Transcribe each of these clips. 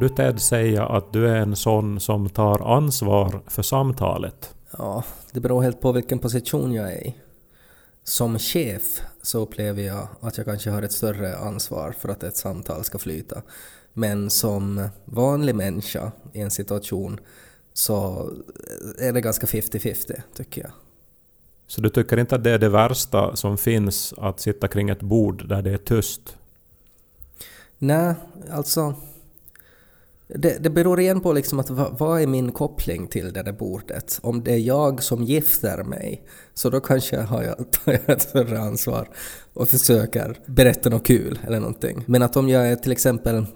du Ted säga att du är en sån som tar ansvar för samtalet? Ja, det beror helt på vilken position jag är i. Som chef så upplever jag att jag kanske har ett större ansvar för att ett samtal ska flyta. Men som vanlig människa i en situation så är det ganska 50-50 tycker jag. Så du tycker inte att det är det värsta som finns att sitta kring ett bord där det är tyst? Nej, alltså... Det, det beror igen på liksom att vad, vad är min koppling till det där bordet? Om det är jag som gifter mig, så då kanske har jag, tar jag ett större ansvar och försöker berätta något kul eller någonting. Men att om jag är till exempel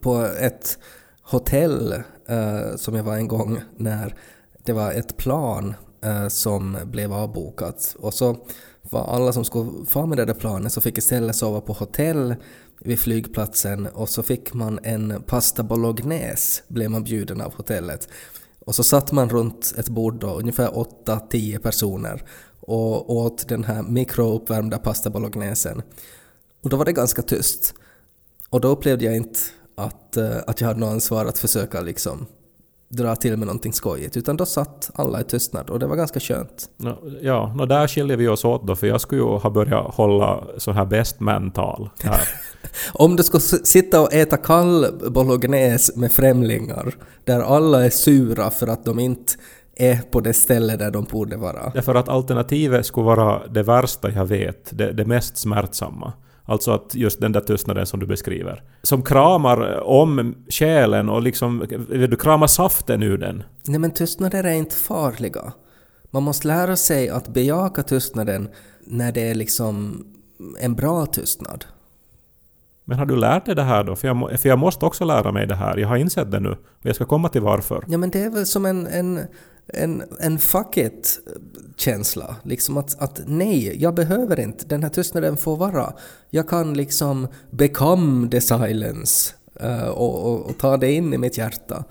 på ett hotell uh, som jag var en gång när det var ett plan uh, som blev avbokat och så var alla som skulle få med det där planet så fick istället sova på hotell vid flygplatsen och så fick man en pasta bolognese blev man bjuden av hotellet. Och så satt man runt ett bord då, ungefär 8-10 personer och åt den här mikrouppvärmda pasta bolognesen. Och då var det ganska tyst. Och då upplevde jag inte att, eh, att jag hade något ansvar att försöka liksom dra till med någonting skojigt, utan då satt alla i tystnad och det var ganska skönt. Ja, no, där skiljer vi oss åt då, för jag skulle ju ha börjat hålla så här best man-tal Om du skulle sitta och äta kall bolognese med främlingar, där alla är sura för att de inte är på det ställe där de borde vara. Ja, för att alternativet skulle vara det värsta jag vet, det, det mest smärtsamma. Alltså att just den där tystnaden som du beskriver. Som kramar om själen och liksom, du kramar saften ur den. Nej men tystnader är inte farliga. Man måste lära sig att bejaka tystnaden när det är liksom en bra tystnad. Men har du lärt dig det här då? För jag, för jag måste också lära mig det här. Jag har insett det nu. Och jag ska komma till varför. Ja men det är väl som en, en en, en fuck it-känsla. Liksom att, att nej, jag behöver inte, den här tystnaden får vara. Jag kan liksom become the silence uh, och, och, och, ta det in i mitt hjärta.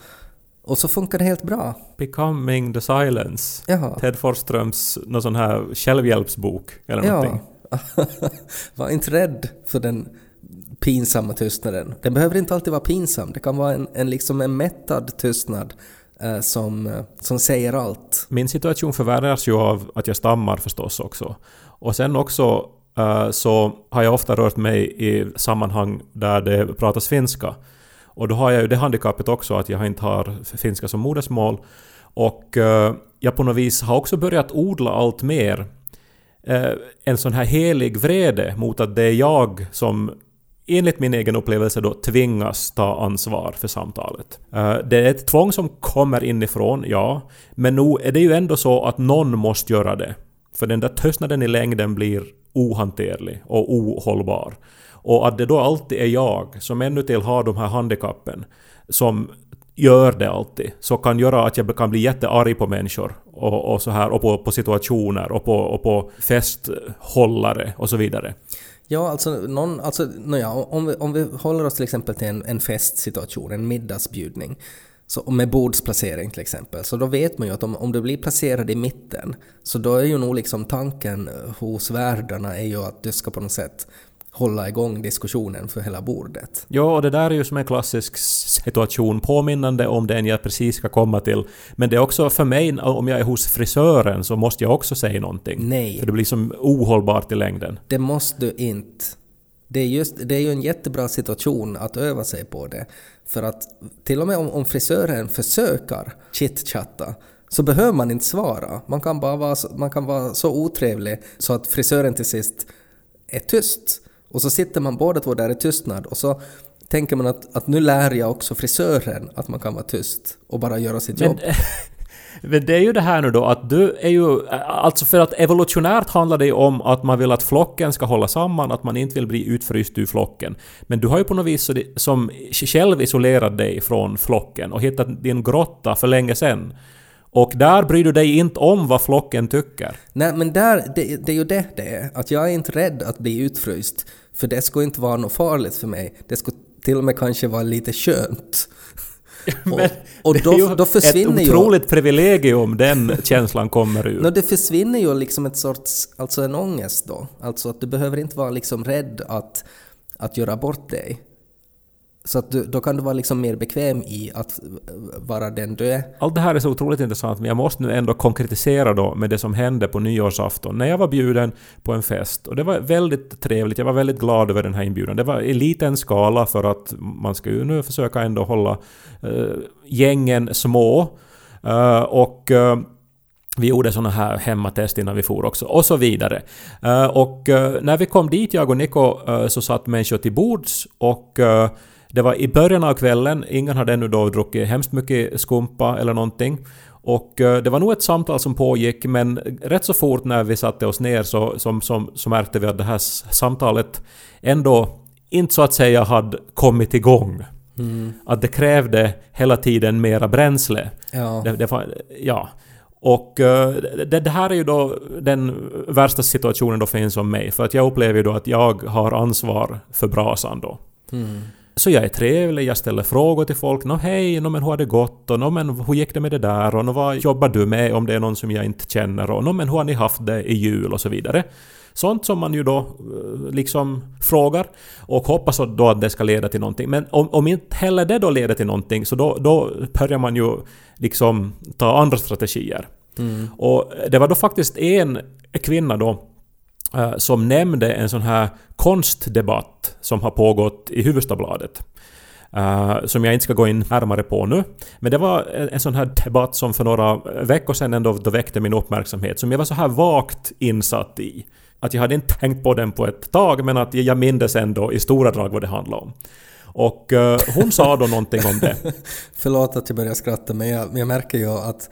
Och så funkar det helt bra. Becoming the silence. Jaha. Ted Forsströms någon sån här självhjälpsbok eller ja. någonting. Var inte rädd för den pinsamma tystnaden. Den behöver inte alltid vara pinsam, det kan vara en, en, liksom en mättad tystnad Eh, som, eh, som säger allt. Min situation förvärras ju av att jag stammar förstås också. Och sen också eh, så har jag ofta rört mig i sammanhang där det pratas finska. Och då har jag ju det handikappet också att jag inte har finska som modersmål. Och jag på något vis har också börjat odla allt mer en sån här helig vrede mot att det är jag som enligt min egen upplevelse då tvingas ta ansvar för samtalet. Eh, det är ett tvång som kommer inifrån, ja, men nog är det ju ändå så att någon måste göra det. För den där tystnaden i längden blir ohanterlig och ohållbar. Och att det då alltid är jag, som ännu till har de här handikappen, som gör det alltid, så kan göra att jag kan bli jättearg på människor och, och så här, och på, på situationer och på, och på festhållare och så vidare. Ja, alltså, någon, alltså nåja, om, vi, om vi håller oss till exempel till en, en festsituation, en middagsbjudning, så, med bordsplacering till exempel, så då vet man ju att om, om du blir placerad i mitten, så då är ju nog liksom tanken eh, hos värdarna är ju att du ska på något sätt hålla igång diskussionen för hela bordet. Ja, och det där är ju som en klassisk situation påminnande om den jag precis ska komma till. Men det är också för mig, om jag är hos frisören så måste jag också säga någonting. Nej. För det blir som ohållbart i längden. Det måste du inte. Det är, just, det är ju en jättebra situation att öva sig på det. För att till och med om, om frisören försöker chitchatta så behöver man inte svara. Man kan bara vara, man kan vara så otrevlig så att frisören till sist är tyst. Och så sitter man båda två där i tystnad och så tänker man att, att nu lär jag också frisören att man kan vara tyst och bara göra sitt jobb. Men det är ju det här nu då att du är ju... Alltså för att evolutionärt handlar det ju om att man vill att flocken ska hålla samman, att man inte vill bli utfryst ur flocken. Men du har ju på något vis som själv isolerat dig från flocken och hittat din grotta för länge sedan. Och där bryr du dig inte om vad flocken tycker. Nej, men där, det, det är ju det det är. Att jag är inte rädd att bli utfryst. För det skulle inte vara något farligt för mig. Det skulle till och med kanske vara lite skönt. Och, och då, det är ju då försvinner ett otroligt ju, privilegium den känslan kommer ur. No, det försvinner ju liksom ett sorts, alltså en ångest då. Alltså att du behöver inte vara liksom rädd att, att göra bort dig. Så att du, då kan du vara liksom mer bekväm i att vara den du är. Allt det här är så otroligt intressant men jag måste nu ändå konkretisera då med det som hände på nyårsafton när jag var bjuden på en fest. Och det var väldigt trevligt, jag var väldigt glad över den här inbjudan. Det var i liten skala för att man ska ju nu försöka ändå hålla uh, gängen små. Uh, och uh, vi gjorde såna här hemmatest innan vi for också, och så vidare. Och när vi kom dit, jag och Niko, så satt människor till bords och det var i början av kvällen, ingen hade ännu då druckit hemskt mycket skumpa eller någonting. Och det var nog ett samtal som pågick, men rätt så fort när vi satte oss ner så, som, som, så märkte vi att det här samtalet ändå inte så att säga hade kommit igång. Mm. Att det krävde hela tiden mera bränsle. Ja. Det, det var, ja. Och uh, det, det, här är ju då den värsta situationen då finns om mig, för att jag upplever ju då att jag har ansvar för brasan då. Mm. Så jag är trevlig, jag ställer frågor till folk. Nå hej, no, men hur har det gått? Och nå men hur gick det med det där? Och nå, vad jobbar du med om det är någon som jag inte känner? Och nå men hur har ni haft det i jul? Och så vidare. Sånt som man ju då eh, liksom frågar och hoppas då att det ska leda till någonting. Men om, om inte heller det då leder till någonting så då, då börjar man ju liksom ta andra strategier. Mm. Och det var då faktiskt en kvinna då eh, Eh, som nämnde en sån här konstdebatt som har pågått i Hufvudstadsbladet. Uh, eh, som jag inte ska gå in närmare på nu. Men det var en, en, sån här debatt som för några veckor sedan ändå då väckte min uppmärksamhet, som jag var så här vagt insatt i att jag hade inte tänkt på den på ett tag men att jag mindes ändå i stora drag vad det handlade om. Och uh, hon sa då någonting om det. Förlåt att jag börjar skratta men jag, jag märker ju att,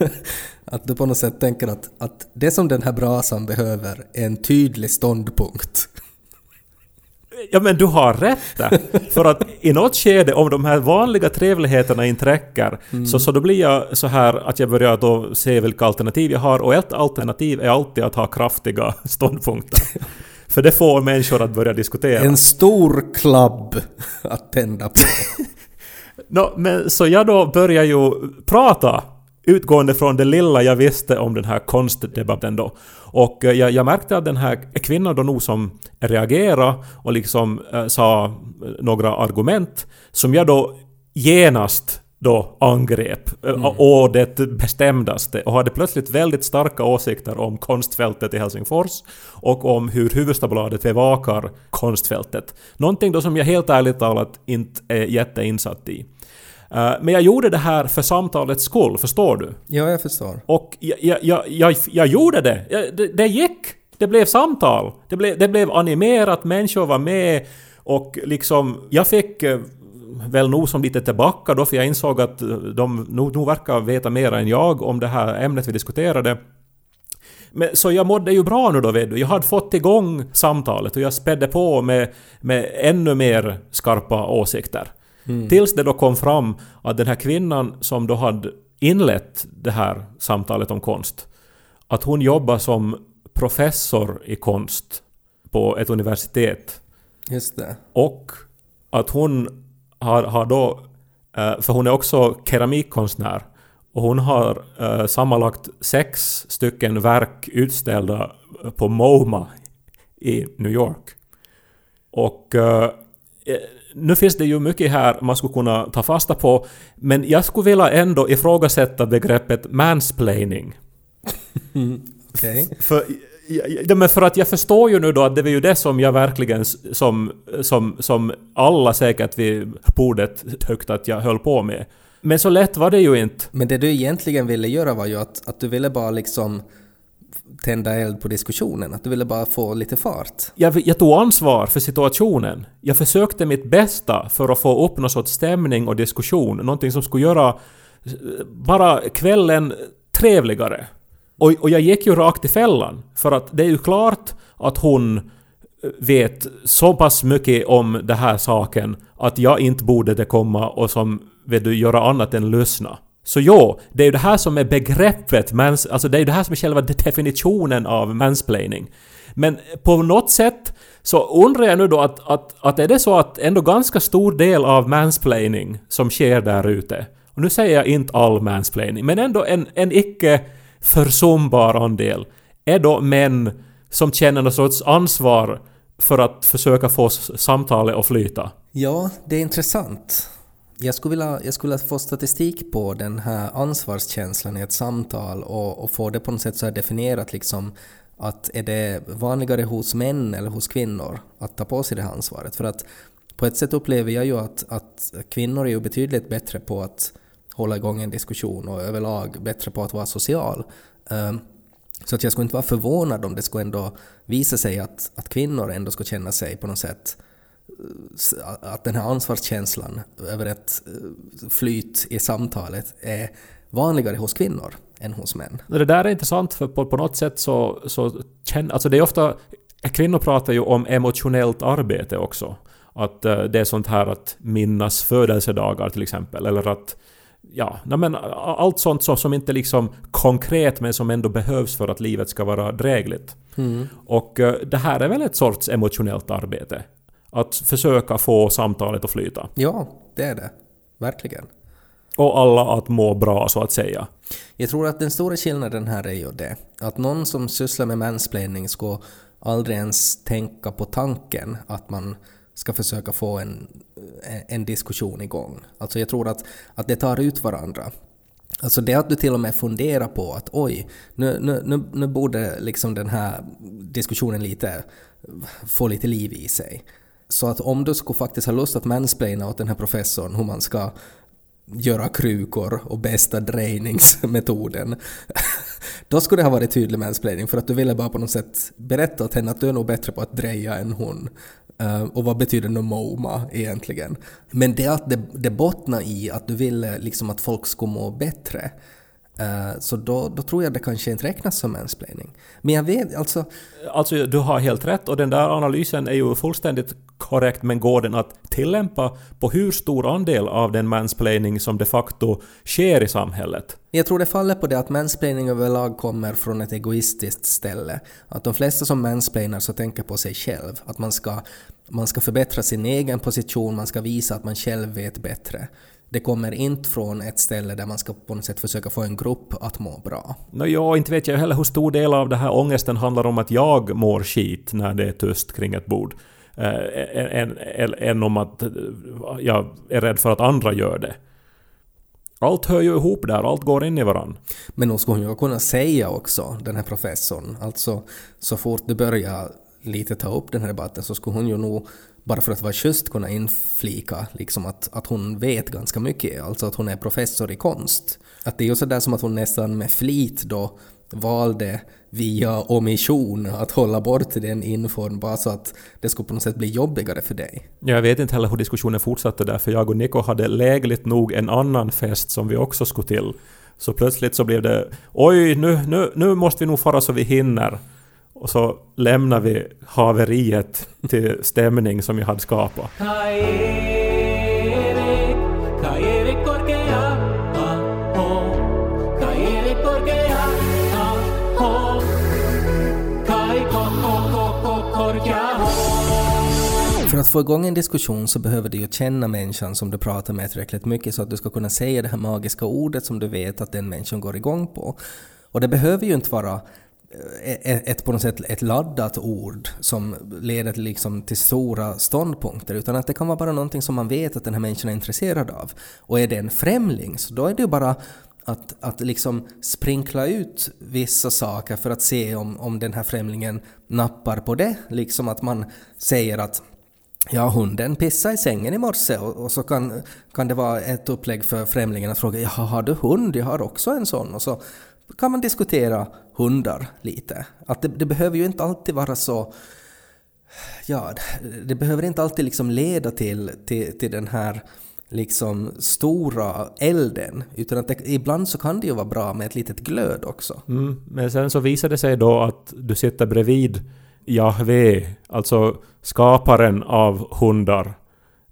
att du på något sätt tänker att, att det som den här brasan behöver är en tydlig ståndpunkt. Ja men du har rätt där. För att i något skede, om de här vanliga trevligheterna inte räcker, mm. så, så då blir jag så här att jag börjar då se vilka alternativ jag har. Och ett alternativ är alltid att ha kraftiga ståndpunkter. För det får människor att börja diskutera. En stor klubb att tända på. no, men, så jag då börjar ju prata utgående från det lilla jag visste om den här konstdebatten då. Och eh, jag, jag märkte att den här kvinnan då nog som reagerade och liksom äh, sa några argument som jag då genast då angrep mm. å det bestämdaste och hade plötsligt väldigt starka åsikter om konstfältet i Helsingfors och om hur Hufvudstadsbladet bevakar konstfältet. Någonting då som jag helt ärligt talat inte är jätteinsatt i. Uh, men jag gjorde det här för samtalets skull, förstår du? Ja, jag förstår. Och jag, jag, jag, jag, jag gjorde det. det. Det gick! Det blev samtal. Det blev, det blev animerat, människor var med och liksom... Jag fick uh, väl nog som lite tillbaka då, för jag insåg att de nog, nog verkar veta mer än jag om det här ämnet vi diskuterade. Men, så jag mådde ju bra nu då vet du. Jag hade fått igång samtalet och jag spädde på med, med ännu mer skarpa åsikter. Mm. Tills det då kom fram att den här kvinnan som då hade inlett det här samtalet om konst, att hon jobbar som professor i konst på ett universitet. Just det. Och att hon har, har då, eh, för hon är också keramikkonstnär, och hon har uh, sammanlagt sex stycken verk utställda på MoMA i New York. Och uh, nu finns det ju mycket här man skulle kunna ta fasta på, men jag skulle vilja ändå ifrågasätta begreppet mansplaining. Okej. Okay. För, ja, men för att jag förstår ju nu då att det var ju det som jag verkligen som, som, som alla säkert vid bordet tyckte att jag höll på med. Men så lätt var det ju inte. Men det du egentligen ville göra var ju att, att du ville bara liksom tända eld på diskussionen, att du ville bara få lite fart. Jag, jag tog ansvar för situationen. Jag försökte mitt bästa för att få upp någon sorts stämning och diskussion, någonting som skulle göra bara kvällen trevligare. Och, och jag gick ju rakt i fällan, för att det är ju klart att hon eh, vet så pass mycket om den här saken att jag inte borde det komma och som vill du göra annat än lyssna. Så ja, det är ju det här som är begreppet, mans, alltså det är ju det här som är själva definitionen av mansplaining. Men på något sätt så undrar jag nu då att, att, att är det så att ändå ganska stor del av mansplaining som sker där ute, och nu säger jag inte all mansplaining, men ändå en, en icke försumbar andel, är då män som känner någon sorts ansvar för att försöka få samtalet att flyta. Ja, det är intressant. Jag skulle, vilja, jag skulle vilja få statistik på den här ansvarskänslan i ett samtal och, och få det på något sätt så här definierat liksom att är det vanligare hos män eller hos kvinnor att ta på sig det här ansvaret? För att på ett sätt upplever jag ju att, att kvinnor är ju betydligt bättre på att hålla igång en diskussion och överlag bättre på att vara social. Ehm, så att jag skulle inte vara förvånad om det skulle ändå visa sig att, att kvinnor ändå skulle känna sig på något sätt eh, att den här ansvarskänslan över ett eh, flyt i samtalet är vanligare hos kvinnor än hos män. Det där är intressant för på, på något sätt så, så känner... Alltså det är ofta... Kvinnor pratar ju om emotionellt arbete också. Att eh, det är sånt här att minnas födelsedagar till exempel, eller att ja, men allt sånt som, som inte liksom konkret men som ändå behövs för att livet ska vara drägligt. Mm. Och uh, det här är väl ett sorts emotionellt arbete? Att försöka få samtalet att flyta. Ja, det är det. Verkligen. Och alla att må bra, så att säga. Jag tror att den stora skillnaden här är ju det, att någon som sysslar med mansplaining ska aldrig ens tänka på tanken att man ska försöka få en, Eh, en diskussion igång. Alltså jag tror att, att det tar ut varandra. Alltså det att du till och med funderar på att oj, nu, nu, nu, nu borde liksom den här diskussionen lite få lite liv i sig. Så att om du skulle faktiskt ha lust att mansplaina åt den här professorn hur man ska göra krukor och bästa drejningsmetoden. Då skulle det ha varit tydlig mansplaining för att du ville bara på något sätt berätta åt henne att du är nog bättre på att dreja än hon. Uh, och vad betyder nu MoMA egentligen? Men det att det, det bottnar i att du ville liksom att folk skulle må bättre. Uh, så då, då tror jag det kanske inte räknas som mansplaining. Men jag vet alltså... Alltså du har helt rätt och den där analysen är ju fullständigt korrekt men går den att tillämpa på hur stor andel av den mansplaining som de facto sker i samhället? Jag tror det faller på det att mansplaining överlag kommer från ett egoistiskt ställe. Att de flesta som mansplainar så tänker på sig själv. Att man ska, man ska förbättra sin egen position, man ska visa att man själv vet bättre. Det kommer inte från ett ställe där man ska på något sätt försöka få en grupp att må bra. No, ja, inte vet jag heller hur stor del av den här ångesten handlar om att jag mår skit när det är tyst kring ett bord. Eh, än, än om att jag är rädd för att andra gör det. Allt hör ju ihop där, allt går in i varandra. Men nog skulle hon ju kunna säga också, den här professorn, alltså så fort du börjar lite ta upp den här debatten så skulle hon ju nog bara för att vara schysst kunna inflika liksom att, att hon vet ganska mycket, alltså att hon är professor i konst. Att det är ju sådär som att hon nästan med flit då valde via omission att hålla bort den infon bara så att det skulle på något sätt bli jobbigare för dig. Jag vet inte heller hur diskussionen fortsatte där, för jag och Niko hade lägligt nog en annan fest som vi också skulle till. Så plötsligt så blev det ”Oj, nu, nu, nu måste vi nog fara så vi hinner”. Och så lämnar vi haveriet till stämning som jag hade skapat. För att få igång en diskussion så behöver du ju känna människan som du pratar med tillräckligt mycket så att du ska kunna säga det här magiska ordet som du vet att den människan går igång på. Och det behöver ju inte vara Eh, eh, ett, på något sätt ett laddat ord som leder till, liksom, till stora ståndpunkter utan att det kan vara bara någonting som man vet att den här människan är intresserad av. Och är det en främling så då är det ju bara att, att liksom sprinkla ut vissa saker för att se om, om den här främlingen nappar på det. Liksom att man säger att Ja, hunden pissade i sängen i morse och, och, så kan, kan det vara ett upplägg för främlingen att fråga ja har du hund? Jag har också en sån” och så kan man diskutera hundar lite. Att det, det behöver ju inte alltid vara så ja, det behöver inte alltid liksom leda till, till, till den här liksom stora elden, utan att det, ibland så kan det ju vara bra med ett litet glöd också. Mm, men sen så visar det sig då att du sitter bredvid Jahve, alltså skaparen av hundar.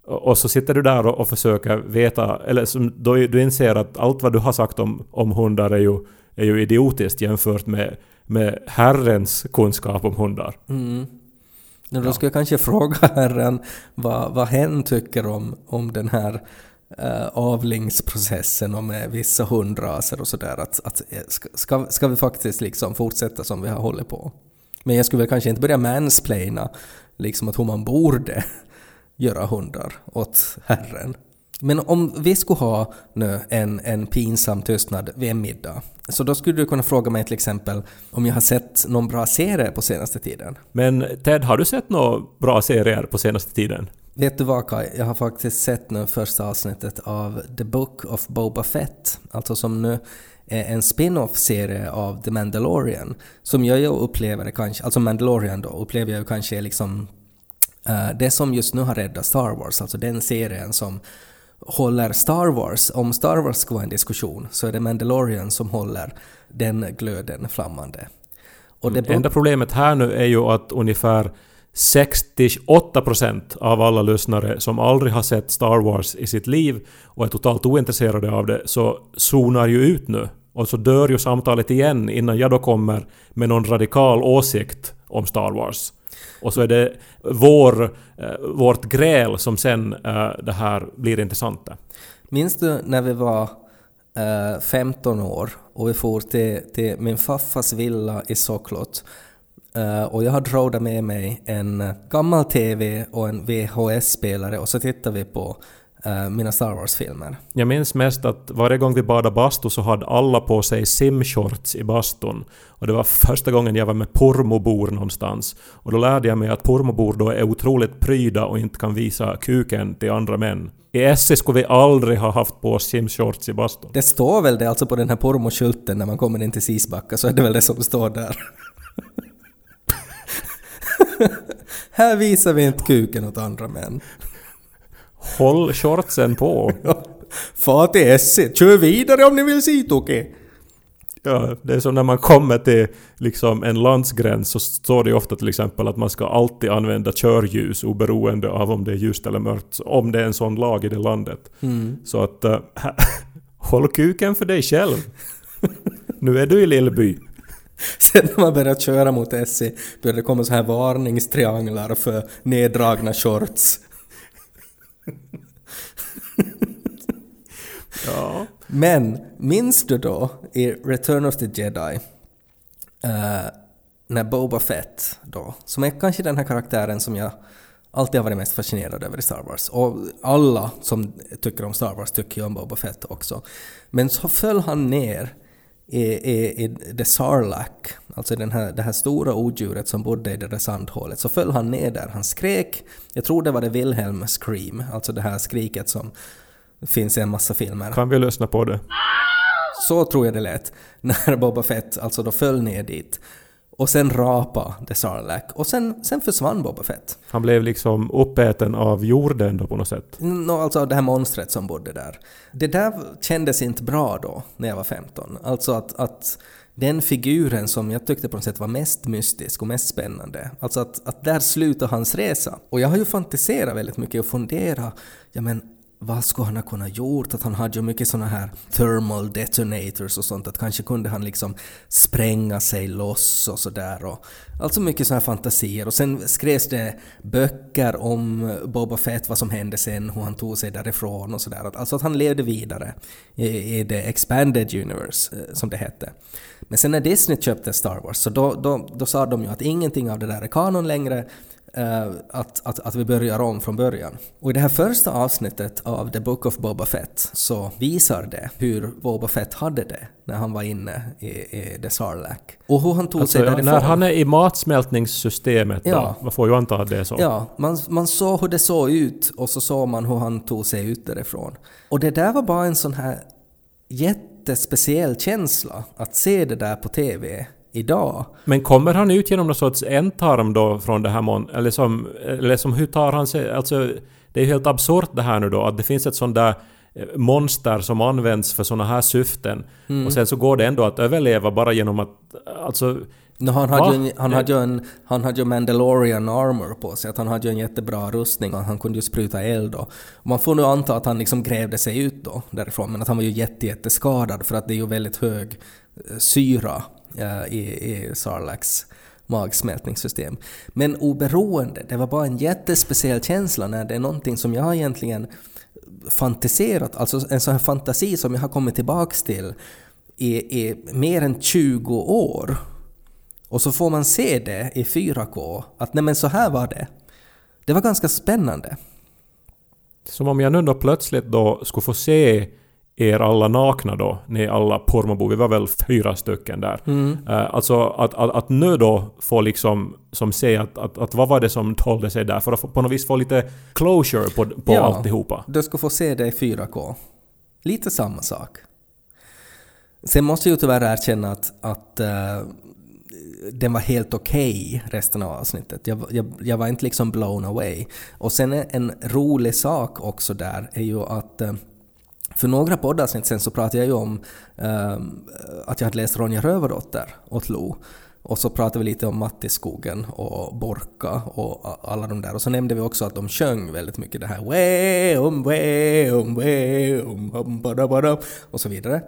Och så sitter du där och, försöker veta, eller som, då du inser att allt vad du har sagt om, om hundar är ju, är ju idiotiskt jämfört med, med Herrens kunskap om hundar. Mm. då ja. ska jag kanske fråga Herren vad, vad hen tycker om, om den här äh, avlingsprocessen och med vissa hundraser och sådär. Att, att, eh, ska, ska vi faktiskt liksom fortsätta som vi har hållit på? Men jag skulle väl kanske inte börja mansplaina liksom att hur man borde göra hundar åt Herren. Men om vi skulle ha nu en, en pinsam tystnad vid en middag, så då skulle du kunna fråga mig till exempel om jag har sett någon bra serie på senaste tiden. Men Ted, har du sett några bra serier på senaste tiden? Vet du vad Kai? Jag har faktiskt sett nu första avsnittet av The Book of Boba Fett, alltså som nu är en spin-off-serie av The Mandalorian, som jag ju upplever kanske, alltså Mandalorian då, upplever jag kanske är liksom uh, det som just nu har räddat Star Wars, alltså den serien som håller Star Wars, om Star Wars ska vara en diskussion, så är det Mandalorian som håller den glöden flammande. Och det enda problemet här nu är ju att ungefär 68% av alla lyssnare som aldrig har sett Star Wars i sitt liv och är totalt ointresserade av det, så zonar ju ut nu. Och så dör ju samtalet igen innan jag då kommer med någon radikal åsikt om Star Wars. Och så är det vår, eh, vårt gräl som sen eh, det här blir intressant. Minns du när vi var eh, 15 år och vi for till, till min faffas villa i Soklot och jag hade rådat med mig en gammal TV och en VHS-spelare och så tittade vi på uh, mina Star Wars-filmer. Jag minns mest att varje gång vi badade bastu så hade alla på sig simshorts i bastun. Och det var första gången jag var med pormobor någonstans. Och då lärde jag mig att pormobor då är otroligt pryda och inte kan visa kuken till andra män. I SE skulle vi aldrig ha haft på oss simshorts i bastun. Det står väl det alltså på den här pormoskylten när man kommer in till Sisbacka så är det väl det som står där. Här visar vi inte kuken åt andra män. Håll shortsen på. Far till Essie. Kör vidare om ni vill se Toki. Ja, det är som när man kommer till liksom en landsgräns så står det ofta till exempel att man ska alltid använda körljus oberoende av om det är ljust eller mörkt. Om det är en sån lag i det landet. Mm. Så att... Äh, håll kuken för dig själv. nu är du i Lillby. Sen när man började köra mot SE började det komma så här varningstrianglar för neddragna shorts ja. Men minns du då i Return of the Jedi uh, när Boba Fett då, som är kanske den här karaktären som jag alltid har varit mest fascinerad över i Star Wars. Och alla som tycker om Star Wars tycker ju om Boba Fett också. Men så föll han ner i, i, i The Sarlacc, alltså den här, det här stora odjuret som bodde i det där sandhålet, så föll han ner där. Han skrek, jag tror det var det Wilhelm Scream, alltså det här skriket som finns i en massa filmer. Kan vi lyssna på det? Så tror jag det lät när Boba Fett alltså då föll ner dit och sen rapa The Sarlacc och sen, sen försvann Boba Fett. Han blev liksom uppäten av jorden då på något sätt? No, alltså det här monstret som bodde där. Det där kändes inte bra då, när jag var 15. Alltså att, att den figuren som jag tyckte på något sätt var mest mystisk och mest spännande, alltså att, att där slutade hans resa. Och jag har ju fantiserat väldigt mycket och funderat, ja men vad skulle han ha kunnat gjort? Att han hade ju mycket såna här thermal detonators och sånt, att kanske kunde han liksom spränga sig loss och sådär. Alltså mycket såna här fantasier. Och sen skrevs det böcker om Boba Fett, vad som hände sen, hur han tog sig därifrån och sådär. Alltså att han levde vidare i, i the expanded universe, eh, som det hette. Men sen när Disney köpte Star Wars, så då, då, då sa de ju att ingenting av det där är kanon längre, att, att, att vi börjar om från början. Och i det här första avsnittet av The Book of Boba Fett så visar det hur Boba Fett hade det när han var inne i, i The Sarlacc. Och hur han tog alltså, sig därifrån. När han är i matsmältningssystemet ja. då, man får ju anta att det är så. Ja, man, man såg hur det såg ut och så såg man hur han tog sig ut därifrån. Och det där var bara en sån här jättespeciell känsla att se det där på TV idag. Men kommer han ut genom någon sorts ändtarm då från det här mon... Eller som... Eller som hur tar han sig... Alltså... Det är ju helt absurt det här nu då att det finns ett sånt där eh, monster som används för såna här syften. Mm. Och sen så går det ändå att överleva bara genom att... Alltså... No, han, hade ju, han, hade ju en, han hade ju Mandalorian armor på sig, att han hade ju en jättebra rustning och han kunde ju spruta eld och Man får nu anta att han liksom grävde sig ut då därifrån, men att han var ju jättejätteskadad för att det är ju väldigt hög eh, syra Eh, i, i Sarlax magsmältningssystem. Men oberoende, det var bara en jättespeciell känsla när det är någonting som jag egentligen fantiserat, alltså en sån här fantasi som jag har kommit tillbaks till i, i mer än 20 år. Och så får man se det i 4K, att nej men så här var det. Det var ganska spännande. Som om jag nu då plötsligt då skulle få se er alla nakna då, ni alla pormobor, vi var väl fyra stycken där. Mm. Uh, alltså att, att, att nu då få liksom som se att, att, att vad var det som dolde sig där för att få, på något vis få lite closure på, på Ja. alltihopa. Du ska få se det i 4K. Lite samma sak. Sen måste jag ju tyvärr erkänna att, att eh, den var helt okej resten av avsnittet. Jag, jag, jag var inte liksom blown away. Och sen en, rolig sak också där är ju att eh, för några poddavsnitt sen så pratade jag ju om eh, att jag hade läst Ronja Rövardotter åt Lo. Och så pratade vi lite om Mattisskogen och Borka och alla de där. Och så nämnde vi också att de sjöng väldigt mycket det här Weum, weum, weum, och så vidare.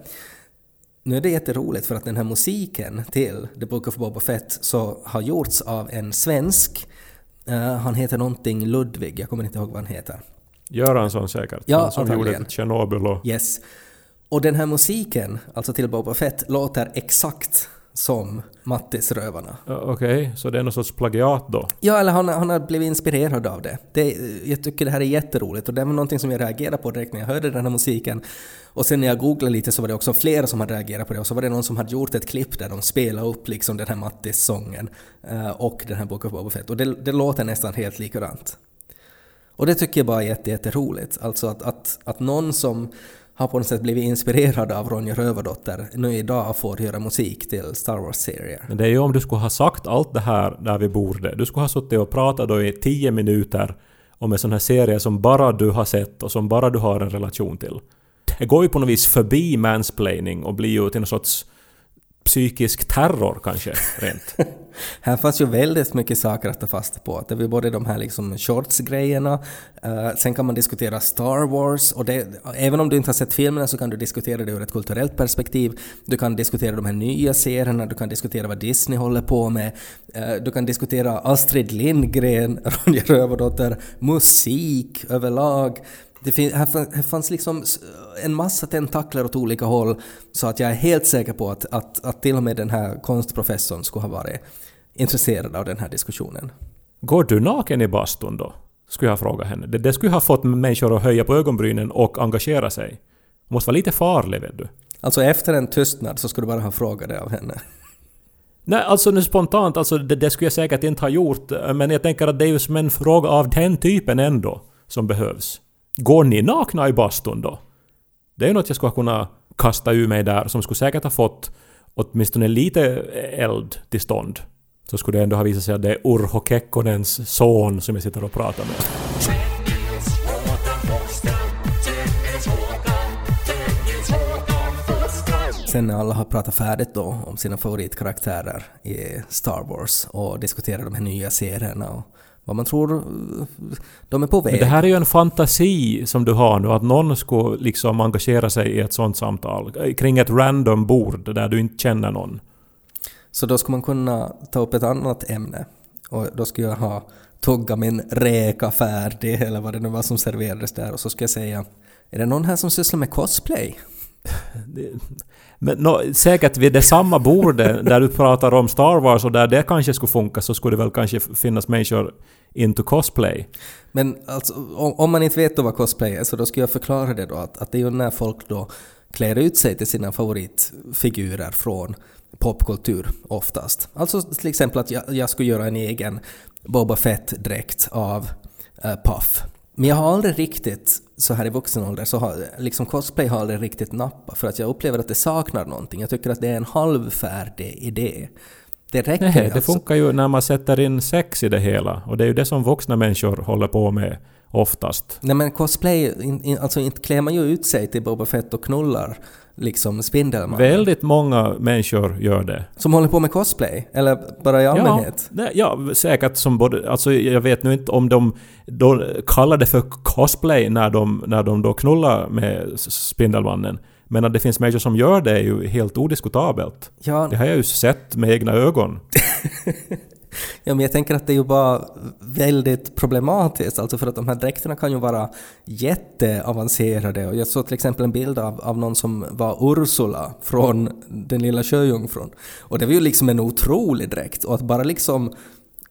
Nu är det jätteroligt för att den här musiken till The Book of Boba Fett så har gjorts av en svensk. Uh, han heter någonting Ludvig, jag kommer inte ihåg vad han heter. Göransson säkert. Ja, som antagligen. gjorde Tjernobyl och... Yes. Och den här musiken, alltså till Boba Fett, låter exakt som Mattis Rövarna. Okej, så det är någon sorts plagiat då? Ja, eller han, han har blivit inspirerad av det. det. Jag tycker det här är jätteroligt och det var någonting som jag reagerade på direkt när jag hörde den här musiken. Och sen när jag googlade lite så var det också flera som hade reagerat på det och så var det någon som hade gjort ett klipp där de spelade upp liksom den här Mattis-sången eh, och den här Book of Boba Fett och det, det låter nästan helt likadant. Och det tycker jag bara är jätte, jätteroligt. Alltså att, att, att någon som har på något sätt blivit inspirerad av Ronja Rövardotter nu idag får göra musik till Star Wars-serier. Men det är ju om du skulle ha sagt allt det här där vi borde. Du skulle ha suttit och pratat då i tio minuter om en sån här serie som bara du har sett och som bara du har en relation till. Det går ju på något vis förbi mansplaining och blir ju till någon sorts psykisk terror kanske, rent. Här fanns ju väldigt mycket saker att ta fasta på. Det var ju både de här liksom shorts-grejerna, uh, sen kan man diskutera Star Wars och det, även om du inte har sett filmerna så kan du diskutera det ur ett kulturellt perspektiv. Du kan diskutera de här nya serierna, du kan diskutera vad Disney håller på med, uh, du kan diskutera Astrid Lindgren, Ronja Rövardotter, musik överlag. Det, fin- här, fanns liksom en massa tentakler åt olika håll så att jag är helt säker på att, att, att till och med den här konstprofessorn skulle ha varit intresserad av den här diskussionen. Går du naken i bastun då? Skulle jag fråga henne. Det, det skulle ha fått människor att höja på ögonbrynen och engagera sig. Måste vara lite farlig, vet du. Alltså efter en tystnad så skulle du bara ha frågat det av henne. Nej, alltså nu spontant, alltså det, det skulle jag säkert inte ha gjort. Men jag tänker att det är ju som en fråga av den typen ändå som behövs. Går ni nakna i bastun då? Det är ju något jag skulle kunna kasta ur mig där som skulle säkert ha fått åtminstone lite eld till stånd. Så skulle det ändå ha visat sig att det är Urho Kekkonens son som jag sitter och pratar med. Sen när alla har pratat färdigt då om sina favoritkaraktärer i Star Wars och diskuterat de här nya serierna och vad man tror eh, de är på väg. Men det här är ju en fantasi som du har nu, att någon skulle liksom engagera sig i ett sånt samtal. Kring ett random bord där du inte känner någon. Så då skulle man kunna ta upp ett annat ämne. Och då skulle jag ha tugga min räka färdig eller vad det nu var som serverades där och så ska jag säga är det någon här som sysslar med cosplay? Men nå, säkert vid det samma bordet där du pratar om Star Wars och där det kanske skulle funka så skulle det väl kanske finnas människor into cosplay. Men alltså, om, om man inte vet då vad cosplay är så då ska jag förklara det då att, att det är ju när folk då klär ut sig till sina favoritfigurer från popkultur oftast. Alltså till exempel att jag, jag skulle göra en egen Boba Fett-dräkt av uh, Puff. Men jag har aldrig riktigt, så här i vuxen ålder, så har liksom cosplay har aldrig riktigt nappat för att jag upplever att det saknar någonting. Jag tycker att det är en halvfärdig idé. Det räcker Nej, det alltså. funkar ju när man sätter in sex i det hela. Och det är ju det som vuxna människor håller på med oftast. Nej men cosplay, in, in, alltså inte klär man ju ut sig till Boba Fett och knullar liksom Spindelmannen. Väldigt många människor gör det. Som håller på med cosplay? Eller bara i allmänhet? Ja, nej, ja, säkert som både... Alltså jag vet nu inte om de då kallar det för cosplay när de, när de då knullar med Spindelmannen. Men att det finns människor som gör det är ju helt odiskutabelt. Ja, Det har jag ju sett med egna ögon. ja, men jag tänker att det är ju bara väldigt problematiskt, alltså för att de här dräkterna kan ju vara jätteavancerade. Och jag såg till exempel en bild av, av någon som var Ursula från Den lilla sjöjungfrun. Och det var ju liksom en otrolig dräkt. Och att bara liksom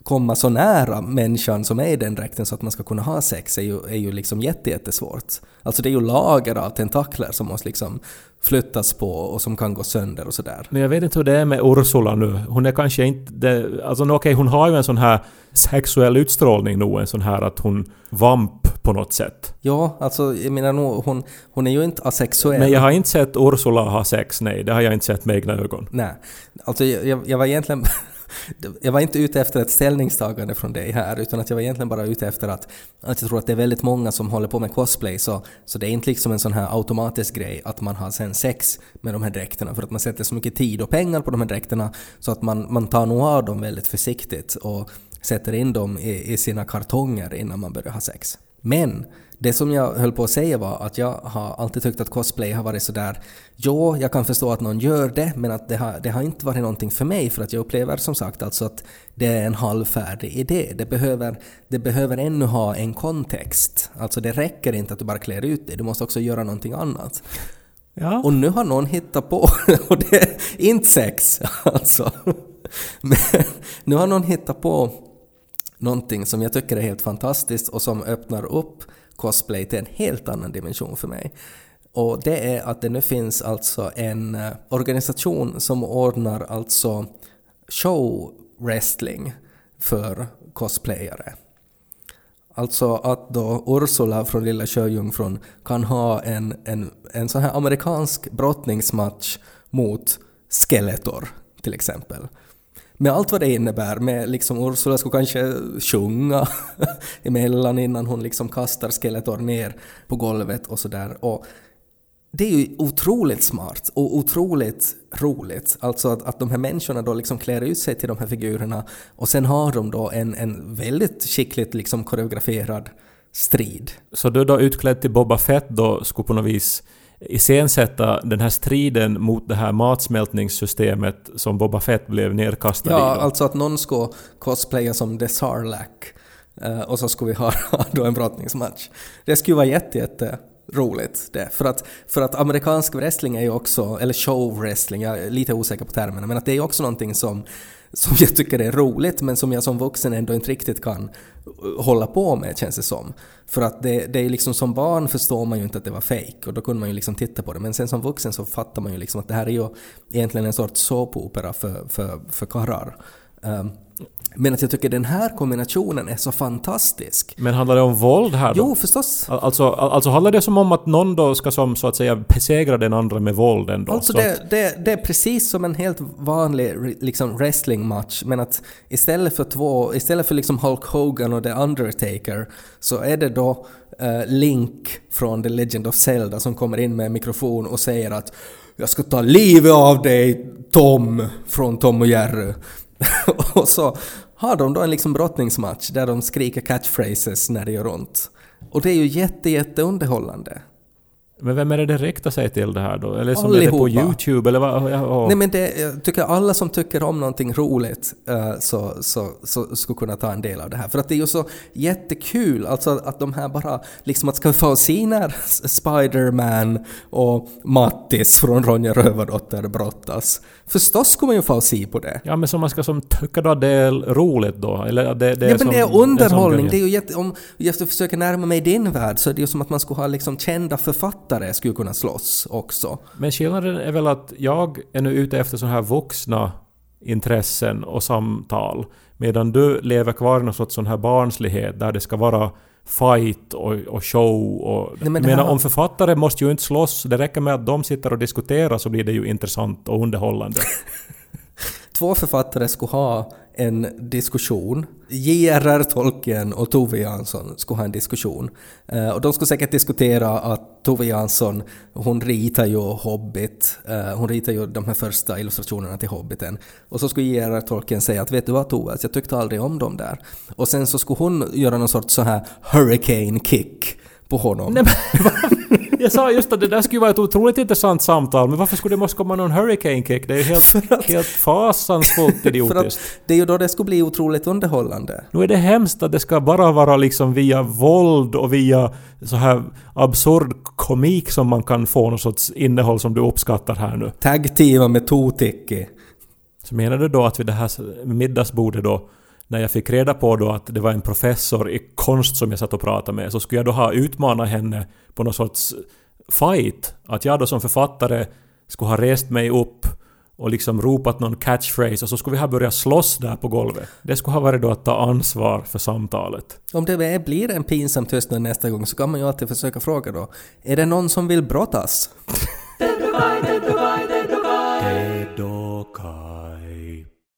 komma så nära människan som är i den dräkten så att man ska kunna ha sex är ju, är ju liksom jätte, jättesvårt. Alltså det är ju lager av tentakler som måste liksom flyttas på och som kan gå sönder och sådär. Men jag vet inte hur det är med Ursula nu. Hon är kanske inte... Det, alltså okej, okay, hon har ju en sån här sexuell utstrålning nog, en sån här att hon vamp på något sätt. Ja, alltså jag menar nog, hon, hon är ju inte asexuell. Men jag har inte sett Ursula ha sex, nej. Det har jag inte sett med egna ögon. Nej. Alltså jag, jag var egentligen jag var inte ute efter ett ställningstagande från dig här, utan att jag var egentligen bara ute efter att, att jag tror att det är väldigt många som håller på med cosplay, så, så det är inte liksom en sån här automatisk grej att man har sen sex med de här dräkterna, för att man sätter så mycket tid och pengar på de här dräkterna så att man, man tar nog av dem väldigt försiktigt och sätter in dem i, i sina kartonger innan man börjar ha sex. Men det som jag höll på att säga var att jag har alltid tyckt att cosplay har varit sådär, jo, jag kan förstå att någon gör det, men att det har, det har inte varit någonting för mig för att jag upplever som sagt alltså att det är en halvfärdig idé. Det behöver, det behöver ännu ha en kontext. Alltså det räcker inte att du bara klär ut dig, du måste också göra någonting annat. Ja. Och nu har någon hittat på, och det är inte sex alltså, men nu har någon hittat på någonting som jag tycker är helt fantastiskt och som öppnar upp cosplay till en helt annan dimension för mig. Och det är att det nu finns alltså en eh, organisation som ordnar alltså show-wrestling för cosplayare. Alltså att då Ursula från Lilla Sjöjungfrun kan ha en, en, en sån här amerikansk brottningsmatch mot Skeletor till exempel med allt vad det innebär. Med liksom Ursula skulle kanske sjunga emellan innan hon liksom kastar Skeletor ner på golvet och sådär. det är ju otroligt smart och otroligt roligt. Alltså att, att de här människorna då liksom klär ut sig till de här figurerna och sen har de då en, en väldigt skickligt liksom koreograferad strid. Så du då utklädd till Boba Fett då skulle på något vis iscensätta den här striden mot det här matsmältningssystemet som Boba Fett blev nerkastad ja, i. Ja, alltså att någon ska cosplaya som The Sarlacc uh, och så skulle vi ha då en brottningsmatch. Det skulle vara jätte, jätte roligt det. För att, för att amerikansk wrestling är ju också, eller show wrestling, jag är lite osäker på termerna, men att det är ju också någonting som som jag tycker är roligt men som jag som vuxen ändå inte riktigt kan eh, hålla på med känns det som. För att det, det är liksom som barn förstår man ju inte att det var fejk och då kunde man ju liksom titta på det men sen som vuxen så fattar man ju liksom att det här är ju egentligen en sorts såpopera för, för, för karrar. Um, ehm, men att jag tycker den här kombinationen är så fantastisk. Men handlar det om våld här då? Jo, förstås. Alltså, alltså handlar det som om att någon då ska som så att säga besegra den andra med våld ändå? Alltså det, det, det, är precis som en helt vanlig liksom wrestlingmatch men att istället för två, istället för liksom Hulk Hogan och The Undertaker så är det då uh, Link från The Legend of Zelda som kommer in med en mikrofon och säger att jag ska ta livet av dig Tom från Tom och Jerry. och så har de då en liksom brottningsmatch där de skriker catchphrases när det gör ont. Och det är ju jätte, jätte underhållande. Men vem är det det riktar sig till det här då? Eller som Allihopa. är det på YouTube eller vad? Ja, Nej men det, jag tycker alla som tycker om någonting roligt uh, så, så, så skulle kunna ta en del av det här. För att det är ju så jättekul, alltså att de här bara liksom att ska få se när Spiderman och Mattis från Ronja Rövardotter brottas. Förstås skulle man ju få se på det. Ja men som man ska som tycka då det är roligt då? Eller det, det är ja men det är underhållning. Det är, det är ju jätte, om jag försöker närma mig din värld så är det ju som att man skulle ha liksom kända författare författare skulle kunna slåss också. Men skillnaden är väl att jag är nu ute efter sådana här vuxna intressen och samtal. Medan du lever kvar i någon sorts sån här barnslighet där det ska vara fight och, och show och... Nej, men menar, här... om författare måste ju inte slåss, det räcker med att de sitter och diskuterar så blir det ju intressant och underhållande. Två författare skulle ha en diskussion. J.R.R. Tolkien och Tove Jansson skulle ha en diskussion. Eh, och de skulle säkert diskutera att Tove Jansson, hon ritar ju Hobbit, eh, hon ritar ju de här första illustrationerna till Hobbiten. Och så skulle J.R.R. Tolkien säga att vet du vad Tove, alltså, jag tyckte aldrig om dem där. Och sen så skulle hon göra någon sorts så här hurricane kick på honom. Nej, men, jag sa just att det där skulle vara ett otroligt intressant samtal, men varför skulle det måste komma någon hurricane kick? Det är ju helt, att, helt fasansfullt idiotiskt. det är ju då det skulle bli otroligt underhållande. Nu är det hemskt att det ska bara vara liksom via våld och via så här absurd komik som man kan få någon sorts innehåll som du uppskattar här nu. Tag-teama med Totiki. Så menar du då att vid det här middagsbordet då när jag fick reda på då att det var en professor i konst som jag satt och pratade med så skulle jag då ha utmanat henne på någon sorts fight. Att jag då som författare skulle ha rest mig upp och liksom ropat någon catchphrase och så skulle vi ha börjat slåss där på golvet. Det skulle ha varit då att ta ansvar för samtalet. Om det blir en pinsam tystnad nästa gång så kan man ju alltid försöka fråga då. Är det någon som vill brottas?